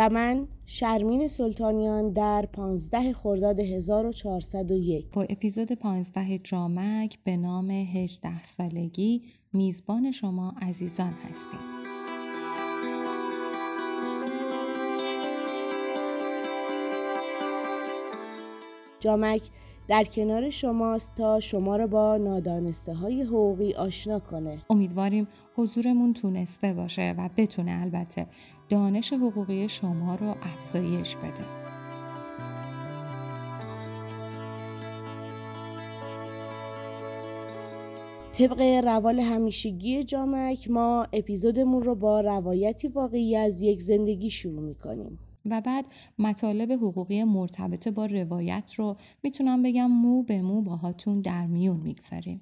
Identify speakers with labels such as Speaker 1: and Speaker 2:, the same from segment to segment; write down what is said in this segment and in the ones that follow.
Speaker 1: و من شرمین سلطانیان در 15 خرداد 1401
Speaker 2: با اپیزود 15 جامک به نام 18 سالگی میزبان شما عزیزان هستیم.
Speaker 1: جامک در کنار شماست تا شما را با نادانسته های حقوقی آشنا کنه.
Speaker 2: امیدواریم حضورمون تونسته باشه و بتونه البته دانش حقوقی شما رو افزایش بده.
Speaker 1: طبق روال همیشگی جامک ما اپیزودمون رو با روایتی واقعی از یک زندگی شروع می‌کنیم.
Speaker 2: و بعد مطالب حقوقی مرتبط با روایت رو می‌تونم بگم مو به مو باهاتون در میون می‌گذاریم.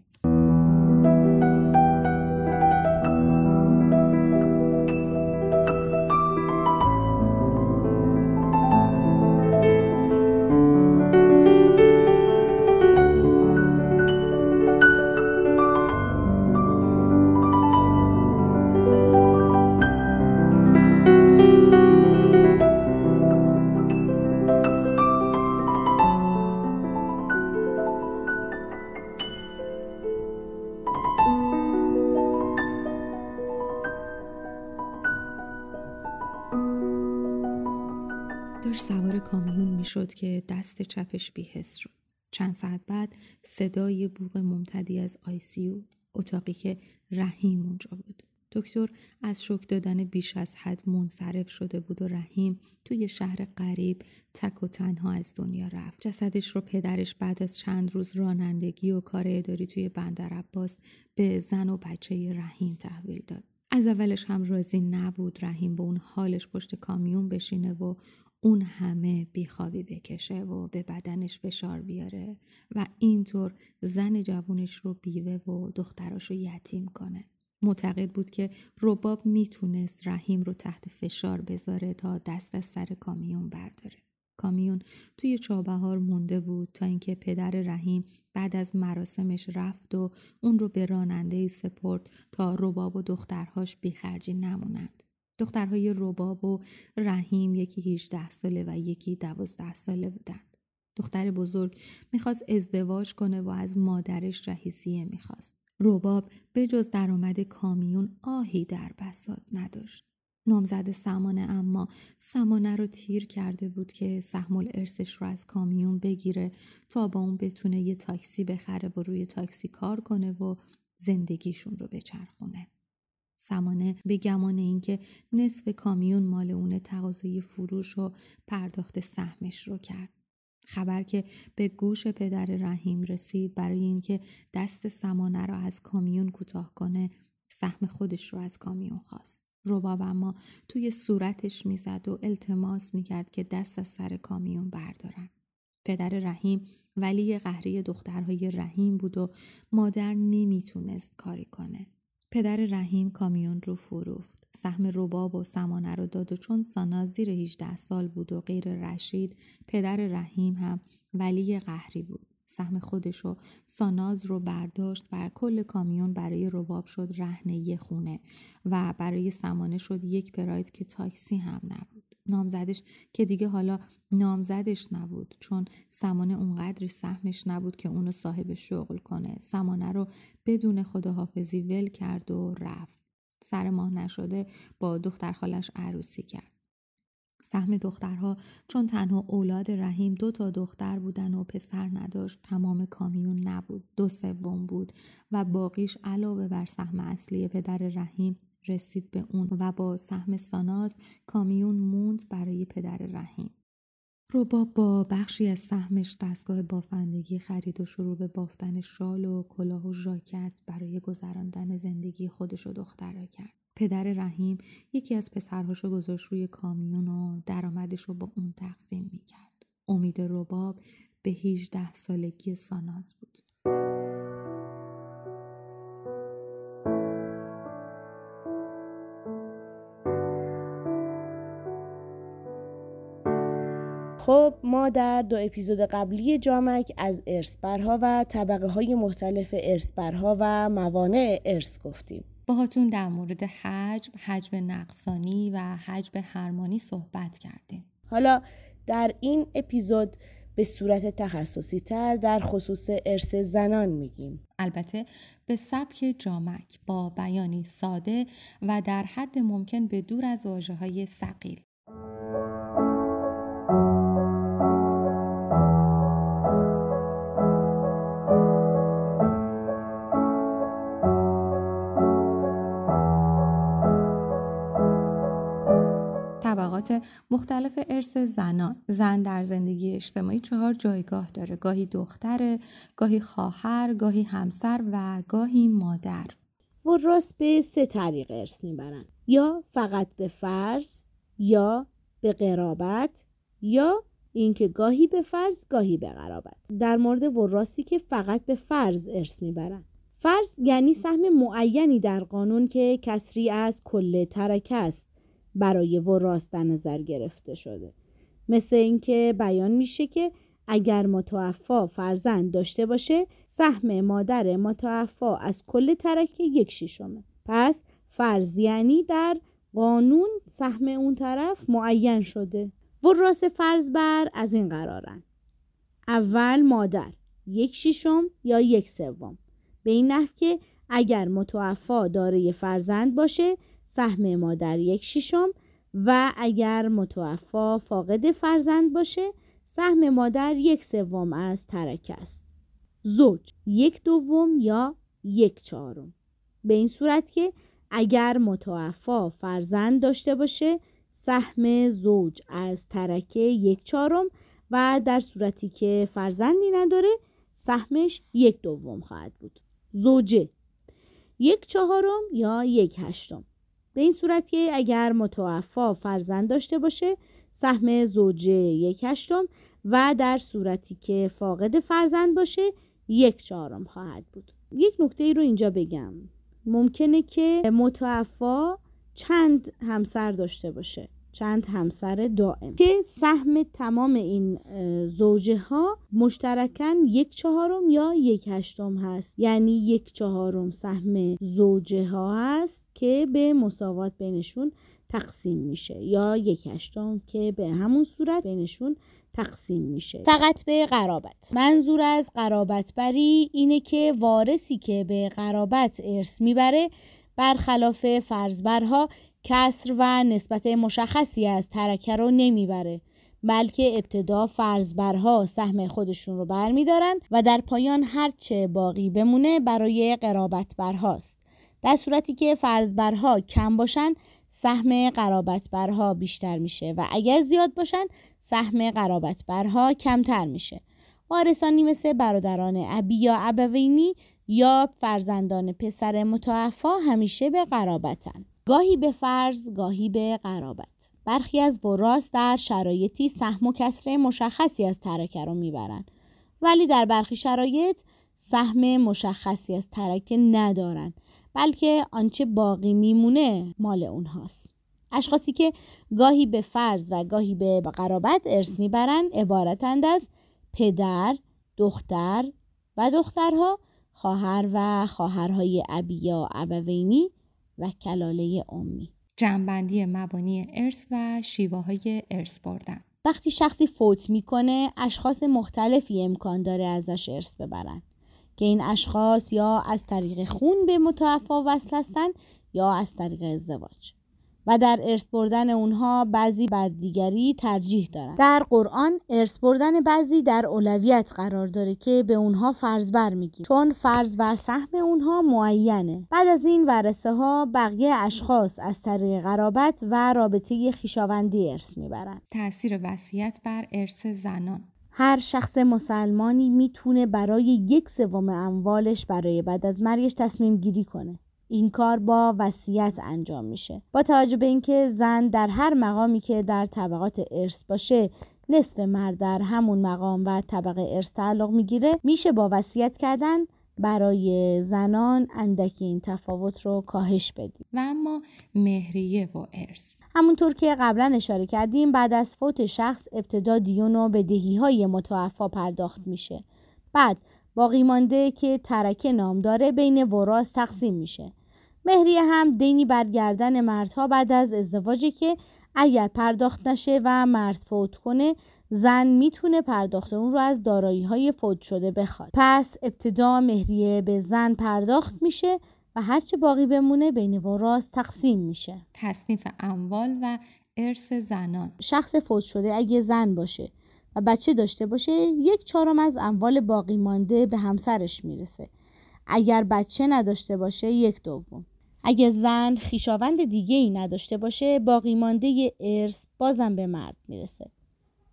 Speaker 2: که دست چپش بیهست شد. چند ساعت بعد صدای بوغ ممتدی از آیسیو اتاقی که رحیم اونجا بود. دکتر از شک دادن بیش از حد منصرف شده بود و رحیم توی شهر غریب تک و تنها از دنیا رفت. جسدش رو پدرش بعد از چند روز رانندگی و کار اداری توی بندر عباس به زن و بچه رحیم تحویل داد. از اولش هم راضی نبود رحیم به اون حالش پشت کامیون بشینه و اون همه بیخوابی بکشه و به بدنش فشار بیاره و اینطور زن جوونش رو بیوه و دختراش رو یتیم کنه. معتقد بود که رباب می‌تونست رحیم رو تحت فشار بذاره تا دست از سر کامیون برداره. کامیون توی چابهار مونده بود تا اینکه پدر رحیم بعد از مراسمش رفت و اون رو به راننده سپرد تا رباب و دخترهاش بیخرجی نمونند. دخترهای رباب و رحیم یکی 18 ساله و یکی 12 ساله بودن. دختر بزرگ می‌خواست ازدواج کنه و از مادرش رهیسیه می‌خواست. رباب به جز درآمد کامیون آهی در بسات نداشت. نامزد سمانه اما سمانه رو تیر کرده بود که سحمل ارسش رو از کامیون بگیره تا با اون بتونه یه تاکسی بخره و روی تاکسی کار کنه و زندگیشون رو بچرخونه. سمانه به گمان اینکه نصف کامیون مال اون تقاضای فروش و پرداخت سهمش رو کرد. خبر که به گوش پدر رحیم رسید برای اینکه دست سمانه را از کامیون کوتاه کنه سهم خودش رو از کامیون خواست. رباب اما توی صورتش می‌زد و التماس می‌کرد که دست از سر کامیون بردارن. پدر رحیم ولی قهری دخترهای رحیم بود و مادر نمی‌تونست کاری کنه. پدر رحیم کامیون رو فروخت. سهم رباب و سمانه رو داد و چون سانا زیر 18 سال بود و غیر رشید پدر رحیم هم ولی قهری بود. سهم خودش و ساناز رو برداشت و کل کامیون برای رباب شد رهن یه خونه و برای سمانه شد یک پراید که تاکسی هم نبود. نامزدش که دیگه حالا نامزدش نبود چون سمانه اونقدری سهمش نبود که اونو صاحب شغل کنه. سمانه رو بدون خداحافظی ول کرد و رفت. سر ماه نشده با دختر خالش عروسی کرد. سهم دخترها چون تنها اولاد رحیم دو تا دختر بودن و پسر نداشت تمام کامیون نبود دو سوم بود و باقیش علاوه بر سهم اصلی پدر رحیم رسید به اون و با سهم ساناز کامیون موند برای پدر رحیم. روباب با بخشی از سهمش دستگاه بافندگی خرید و شروع به بافتن شال و کلاه و ژاکت برای گذراندن زندگی خودش و دخترها کرد. پدر رحیم یکی از پسرهاشو گذاشت روی کامیون و درآمدش رو با اون تقسیم می‌کرد. امید رباب به 18 سالگی ساناز بود.
Speaker 1: خب ما در دو اپیزود قبلی جامک از ارسبرها و طبقه های مختلف ارسبرها و موانع ارث گفتیم
Speaker 2: باهاتون در مورد حجم، حجم نقصانی و حجم هرمانی صحبت کردیم.
Speaker 1: حالا در این اپیزود به صورت تخصصی تر در خصوص ارث زنان میگیم.
Speaker 2: البته به سبک جامک با بیانی ساده و در حد ممکن به دور از واجه های سقیل. طبقات مختلف ارث زنان. زن در زندگی اجتماعی چهار جایگاه داره. گاهی دختر گاهی خواهر گاهی همسر و گاهی مادر.
Speaker 1: و راست به سه طریق ارث می‌برن. یا فقط به فرض یا به قرابت یا اینکه گاهی به فرض گاهی به قرابت. در مورد وراستی که فقط به فرض ارث می‌برن. فرض یعنی سهم معینی در قانون که کسری از کل ترکه است. برای وراس در نظر گرفته شده. مثل اینکه بیان میشه که اگر متوفا فرزند داشته باشه سهم مادر متوفا از کل ترکه یک شیشمه پس فرض یعنی در قانون سهم اون طرف معین شده. وراس فرض بر از این قرارن. اول مادر یک شیشم یا یک سوم. به این نحو که اگر متوفا داره فرزند باشه سهم مادر یک شیشم و اگر متوفا فاقد فرزند باشه سهم مادر یک سوم از ترک است. زوج یک دوم یا یک چهارم. به این صورت که اگر متوفا فرزند داشته باشه سهم زوج از ترکه یک چهارم و در صورتی که فرزندی نداره سهمش یک دوم خواهد بود. زوجه یک چهارم یا یک هشتم. به این صورت که اگر متوفا فرزند داشته باشه سهم زوجه یک هشتم و در صورتی که فاقد فرزند باشه یک چهارم خواهد بود. یک نکته ای رو اینجا بگم. ممکنه که متوفا چند همسر داشته باشه. چند همسر دائم. که سهم تمام این زوجه ها مشترکن یک چهارم یا یک هشتم هست. یعنی یک چهارم سهم زوجه ها هست که به مساوات بینشون تقسیم میشه. یا یک هشتم که به همون صورت بینشون تقسیم میشه. فقط به قرابت. منظور از قرابت بری اینه که وارثی که به قرابت ارث می‌بره برخلاف فرضبرها کسر و نسبت مشخصی از ترکه رو نمی‌بره بلکه ابتدا فرضبرها سهم خودشون رو برمیدارن و در پایان هرچه باقی بمونه برای قرابت برهاست در صورتی که فرضبرها کم باشن سهم قرابت برها بیشتر میشه و اگر زیاد باشن سهم قرابت برها کمتر میشه. وارثانی مثل برادران ابی یا ابوینی یا فرزندان پسر متوفا همیشه به قرابتن. گاهی به فرض گاهی به قرابت. برخی از وراس در شرایطی سهم و کسره مشخصی از ترکه رو می‌برن. ولی در برخی شرایط سهم مشخصی از ترکه ندارن بلکه آنچه باقی میمونه مال اونهاست. اشخاصی که گاهی به فرض و گاهی به قرابت ارث می‌برن عبارتند از پدر، دختر و دخترها، خواهر و خواهرهای ابی یا ابوینی و کلاله امی
Speaker 2: جنبندی مبانی ارث و شیوه های ارث بردن.
Speaker 1: وقتی شخصی فوت می‌کنه اشخاص مختلفی امکان داره ازش ارث ببرن. که این اشخاص یا از طریق خون به متوفا وصل هستن یا از طریق ازدواج. و در ارث بردن اونها بعضی بر دیگری ترجیح دارن در قرآن ارث بردن بعضی در اولویت قرار داره که به اونها فرض بر میگیر چون فرض و سهم اونها معینه. بعد از این ورثه ها بقیه اشخاص از طریق قرابت و رابطه خیشاوندی ارث می‌برن
Speaker 2: تاثیر وصیت بر ارث زنان.
Speaker 1: هر شخص مسلمانی می‌تونه برای یک سوم اموالش برای بعد از مرگش تصمیم گیری کنه. این کار با وصیت انجام میشه. با توجه به اینکه زن در هر مقامی که در طبقات ارث باشه نصف مرد در همون مقام و طبقه ارث تعلق می‌گیره میشه با وصیت کردن برای زنان اندکی این تفاوت رو کاهش بدیم.
Speaker 2: و اما مهریه و ارث.
Speaker 1: همونطور که قبلا اشاره کردیم بعد از فوت شخص ابتدا دیون و بدهی های متوفا پرداخت میشه. بعد باقی مانده که ترکه نام داره بین وراس تقسیم میشه. مهریه هم دینی برگردن مردها بعد از ازدواجی که اگر پرداخت نشه و مرد فوت کنه زن می‌تونه پرداخت اون رو از دارایی های فوت شده بخواد. پس ابتدا مهریه به زن پرداخت میشه و هرچه باقی بمونه بین وراس تقسیم میشه.
Speaker 2: تصنیف اموال و ارث زنان.
Speaker 1: شخص فوت شده اگه زن باشه و بچه داشته باشه یک چهارم از اموال باقی مانده به همسرش می‌رسه. اگر بچه نداشته باشه یک دوم. اگه زن خیشاوند دیگه ای نداشته باشه باقی مانده ارث بازم به مرد می‌رسه.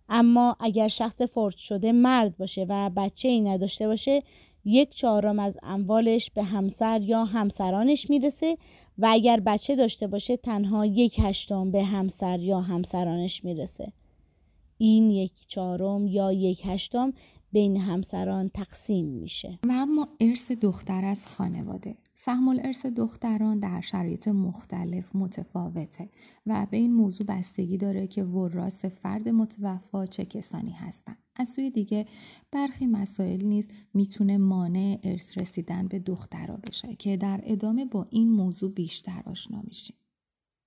Speaker 1: اما اگر شخص فوت شده مرد باشه و بچه ای نداشته باشه یک چهارم از اموالش به همسر یا همسرانش می‌رسه و اگر بچه داشته باشه تنها یک هشتم به همسر یا همسرانش می‌رسه. این یک چهارم یا یک هشتم بین همسران تقسیم میشه.
Speaker 2: و اما ارث دختر از خانواده. سهم ارث دختران در شرایط مختلف متفاوته و به این موضوع بستگی داره که وراث فرد متوفا چه کسانی هستند. از سوی دیگه برخی مسائل نیز می‌تونه مانع ارث رسیدن به دخترها بشه که در ادامه با این موضوع بیشتر آشنا میشیم.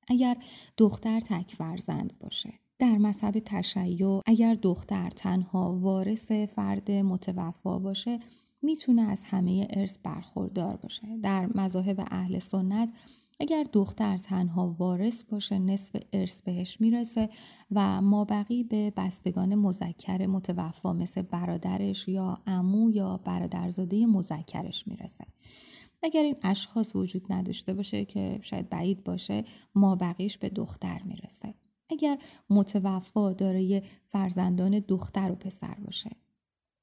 Speaker 2: اگر دختر تک فرزند باشه در مذهب تشیع اگر دختر تنها وارث فرد متوفا باشه می‌تونه از همه ارث برخوردار باشه. در مذاهب اهل سنت اگر دختر تنها وارث باشه نصف ارث بهش می‌رسه و مابقی به بستگان مذکر متوفا مثل برادرش یا امو یا برادرزاده مذکرش می‌رسه. اگر این اشخاص وجود نداشته باشه که شاید بعید باشه مابقیش به دختر می‌رسه. اگر متوفا دارای فرزندان دختر و پسر باشه.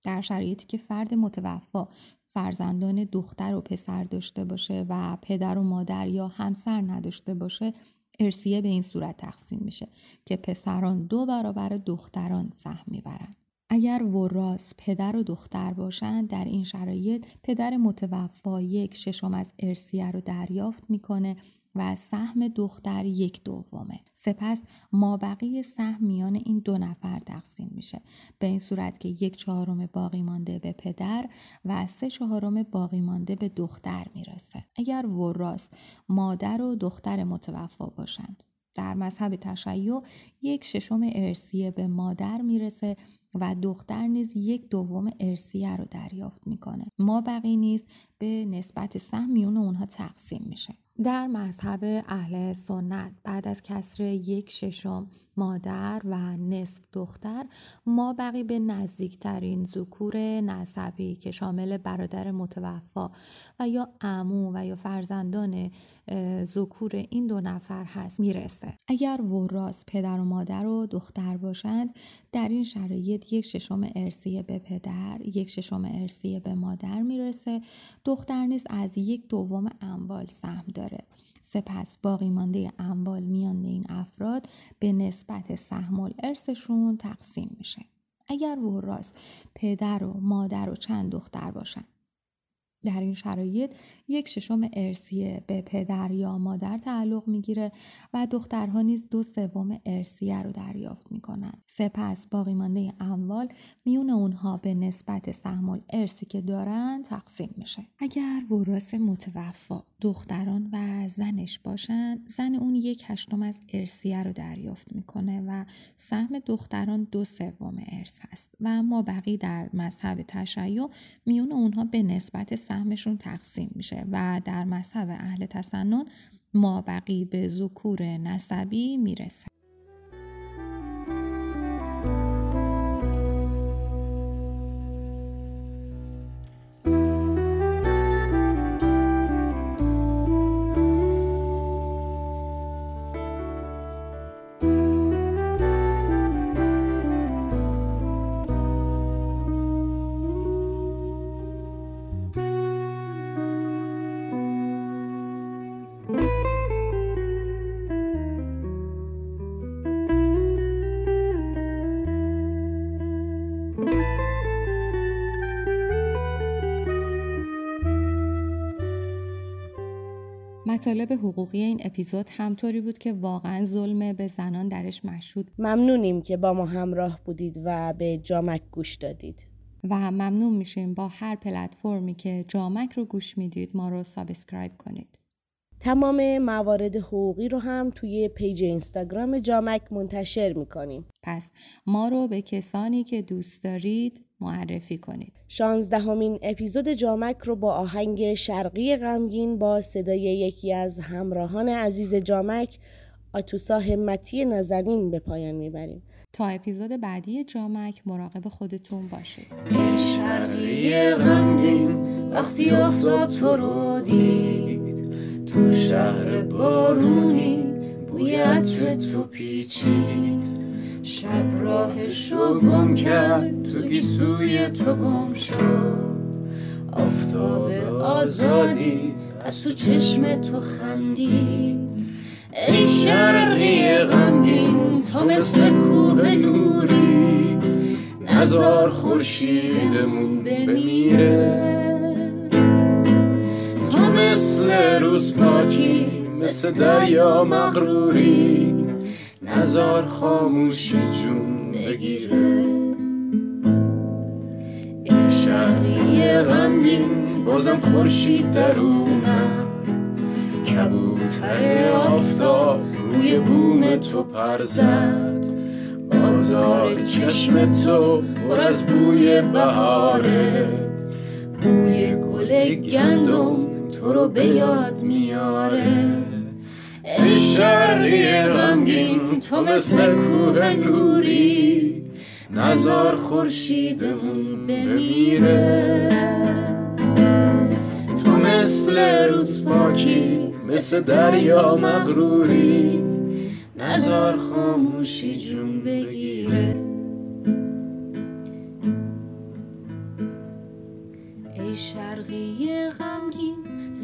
Speaker 2: در شرایطی که فرد متوفا فرزندان دختر و پسر داشته باشه و پدر و مادر یا همسر نداشته باشه ارسیه به این صورت تقسیم میشه که پسران دو برابر دختران سهم می‌برند اگر وراس پدر و دختر باشند در این شرایط پدر متوفا یک ششم از ارسیه رو دریافت می‌کنه و سهم دختر یک دومه. سپس مابقی سهم میان این دو نفر تقسیم میشه. به این صورت که یک چهارم باقی مانده به پدر و سه چهارم باقی مانده به دختر می‌رسه. اگر وراس مادر و دختر متوفا باشند. در مذهب تشیع یک ششم ارسیه به مادر می‌رسه و دختر نیز یک دوم ارسیه رو دریافت می‌کنه. ما بقی نیز به نسبت سهم میون اونها تقسیم میشه. در مذهب اهل سنت بعد از کسر یک ششم مادر و نصف دختر ما بقی به نزدیکترین ذکور نسبی که شامل برادر متوفا و یا امو و یا فرزندان ذکور این دو نفر هست می‌رسه. اگر وراس پدر و مادر و دختر باشند در این شرایط یک ششم ارسیه به پدر یک ششم ارسیه به مادر می‌رسه. دختر نیز از یک دوم اموال سهم داره. سپس باقی مانده اموال میان این افراد به نسبت سهم ارثشون تقسیم میشه. اگر وراس پدر و مادر و چند دختر باشن در این شرایط یک ششم ارسیه به پدر یا مادر تعلق می‌گیره و دخترها نیز دو سوم ارسیه رو دریافت می‌کنن سپس باقی مانده اموال میون اونها به نسبت سهم ارسی که دارن تقسیم میشه. اگر وراث متوفا دختران و زنش باشن زن اون یک هشتم از ارسیه رو دریافت می‌کنه و سهم دختران دو سوم ارث هست و ما بقی در مذهب تشیع میون اونها به نسبت سهمشون تقسیم میشه و در مذهب اهل تسنن ما بقی به ذکور نسبی می‌رسه. مطالب حقوقی این اپیزود هم طوری بود که واقعا ظلم به زنان درش مشهود
Speaker 1: ممنونیم که با ما همراه بودید و به جامک گوش دادید.
Speaker 2: و ممنون میشیم با هر پلتفرمی که جامک رو گوش می‌دید ما رو subscribe کنید.
Speaker 1: تمام موارد حقوقی رو هم توی page اینستاگرام جامک منتشر می‌کنیم.
Speaker 2: پس ما رو به کسانی که دوست دارید معرفی کنید.
Speaker 1: شانزدهمین اپیزود جامک رو با آهنگ شرقی غمگین با صدای یکی از همراهان عزیز جامک آتوسا همتی نازنین به پایان می‌بریم.
Speaker 2: تا اپیزود بعدی جامک مراقب خودتون باشید.
Speaker 3: شرقی غمگین وقتی آفتاب تو رو دید. تو شهر بارونی بوی عطر تو پیچید. شب راهشو گم کرد تو گیسوی تو گم شد. آفتاب آزادی از تو چشم تو خندید. ای شرقی غمگین تو مثل کوه نوری. نزار خورشیدمون بمیره. مثل روز پاکی مثل دریا مغروری. نزار خاموشی جون بگیره. ای شرقی غمگین بازم خورشید در اومد کبوتر آفتاب روی بوم تو پر زد. بازار چشم تو پر از بوی بهاره. بوی گل گندم تو رو به یاد میاره. ای شرقی غمگین تو مثل کوه نوری. نزار خورشیدمون بمیره. تو مثل روز پاکی مثل دریا مغروری. نزار خاموشی جون بگیره.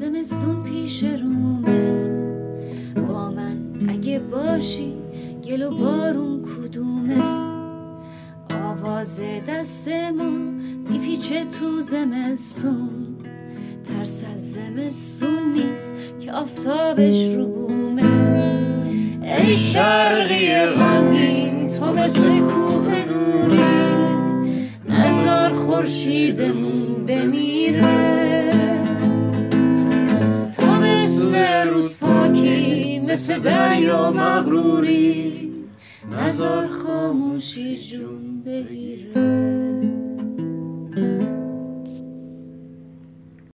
Speaker 3: زمستون پیش رومه با من اگه باشی گل و بارون کدومه؟ آواز دست ما میپیچه تو زمستون. ترس از زمستون نیست که آفتابش رو بومه. ای شرقی غمگین تو مثل کوه نوری نزار خورشیدمون بمیره. مثل دریا مغروری نزار خاموشی جون بگیره.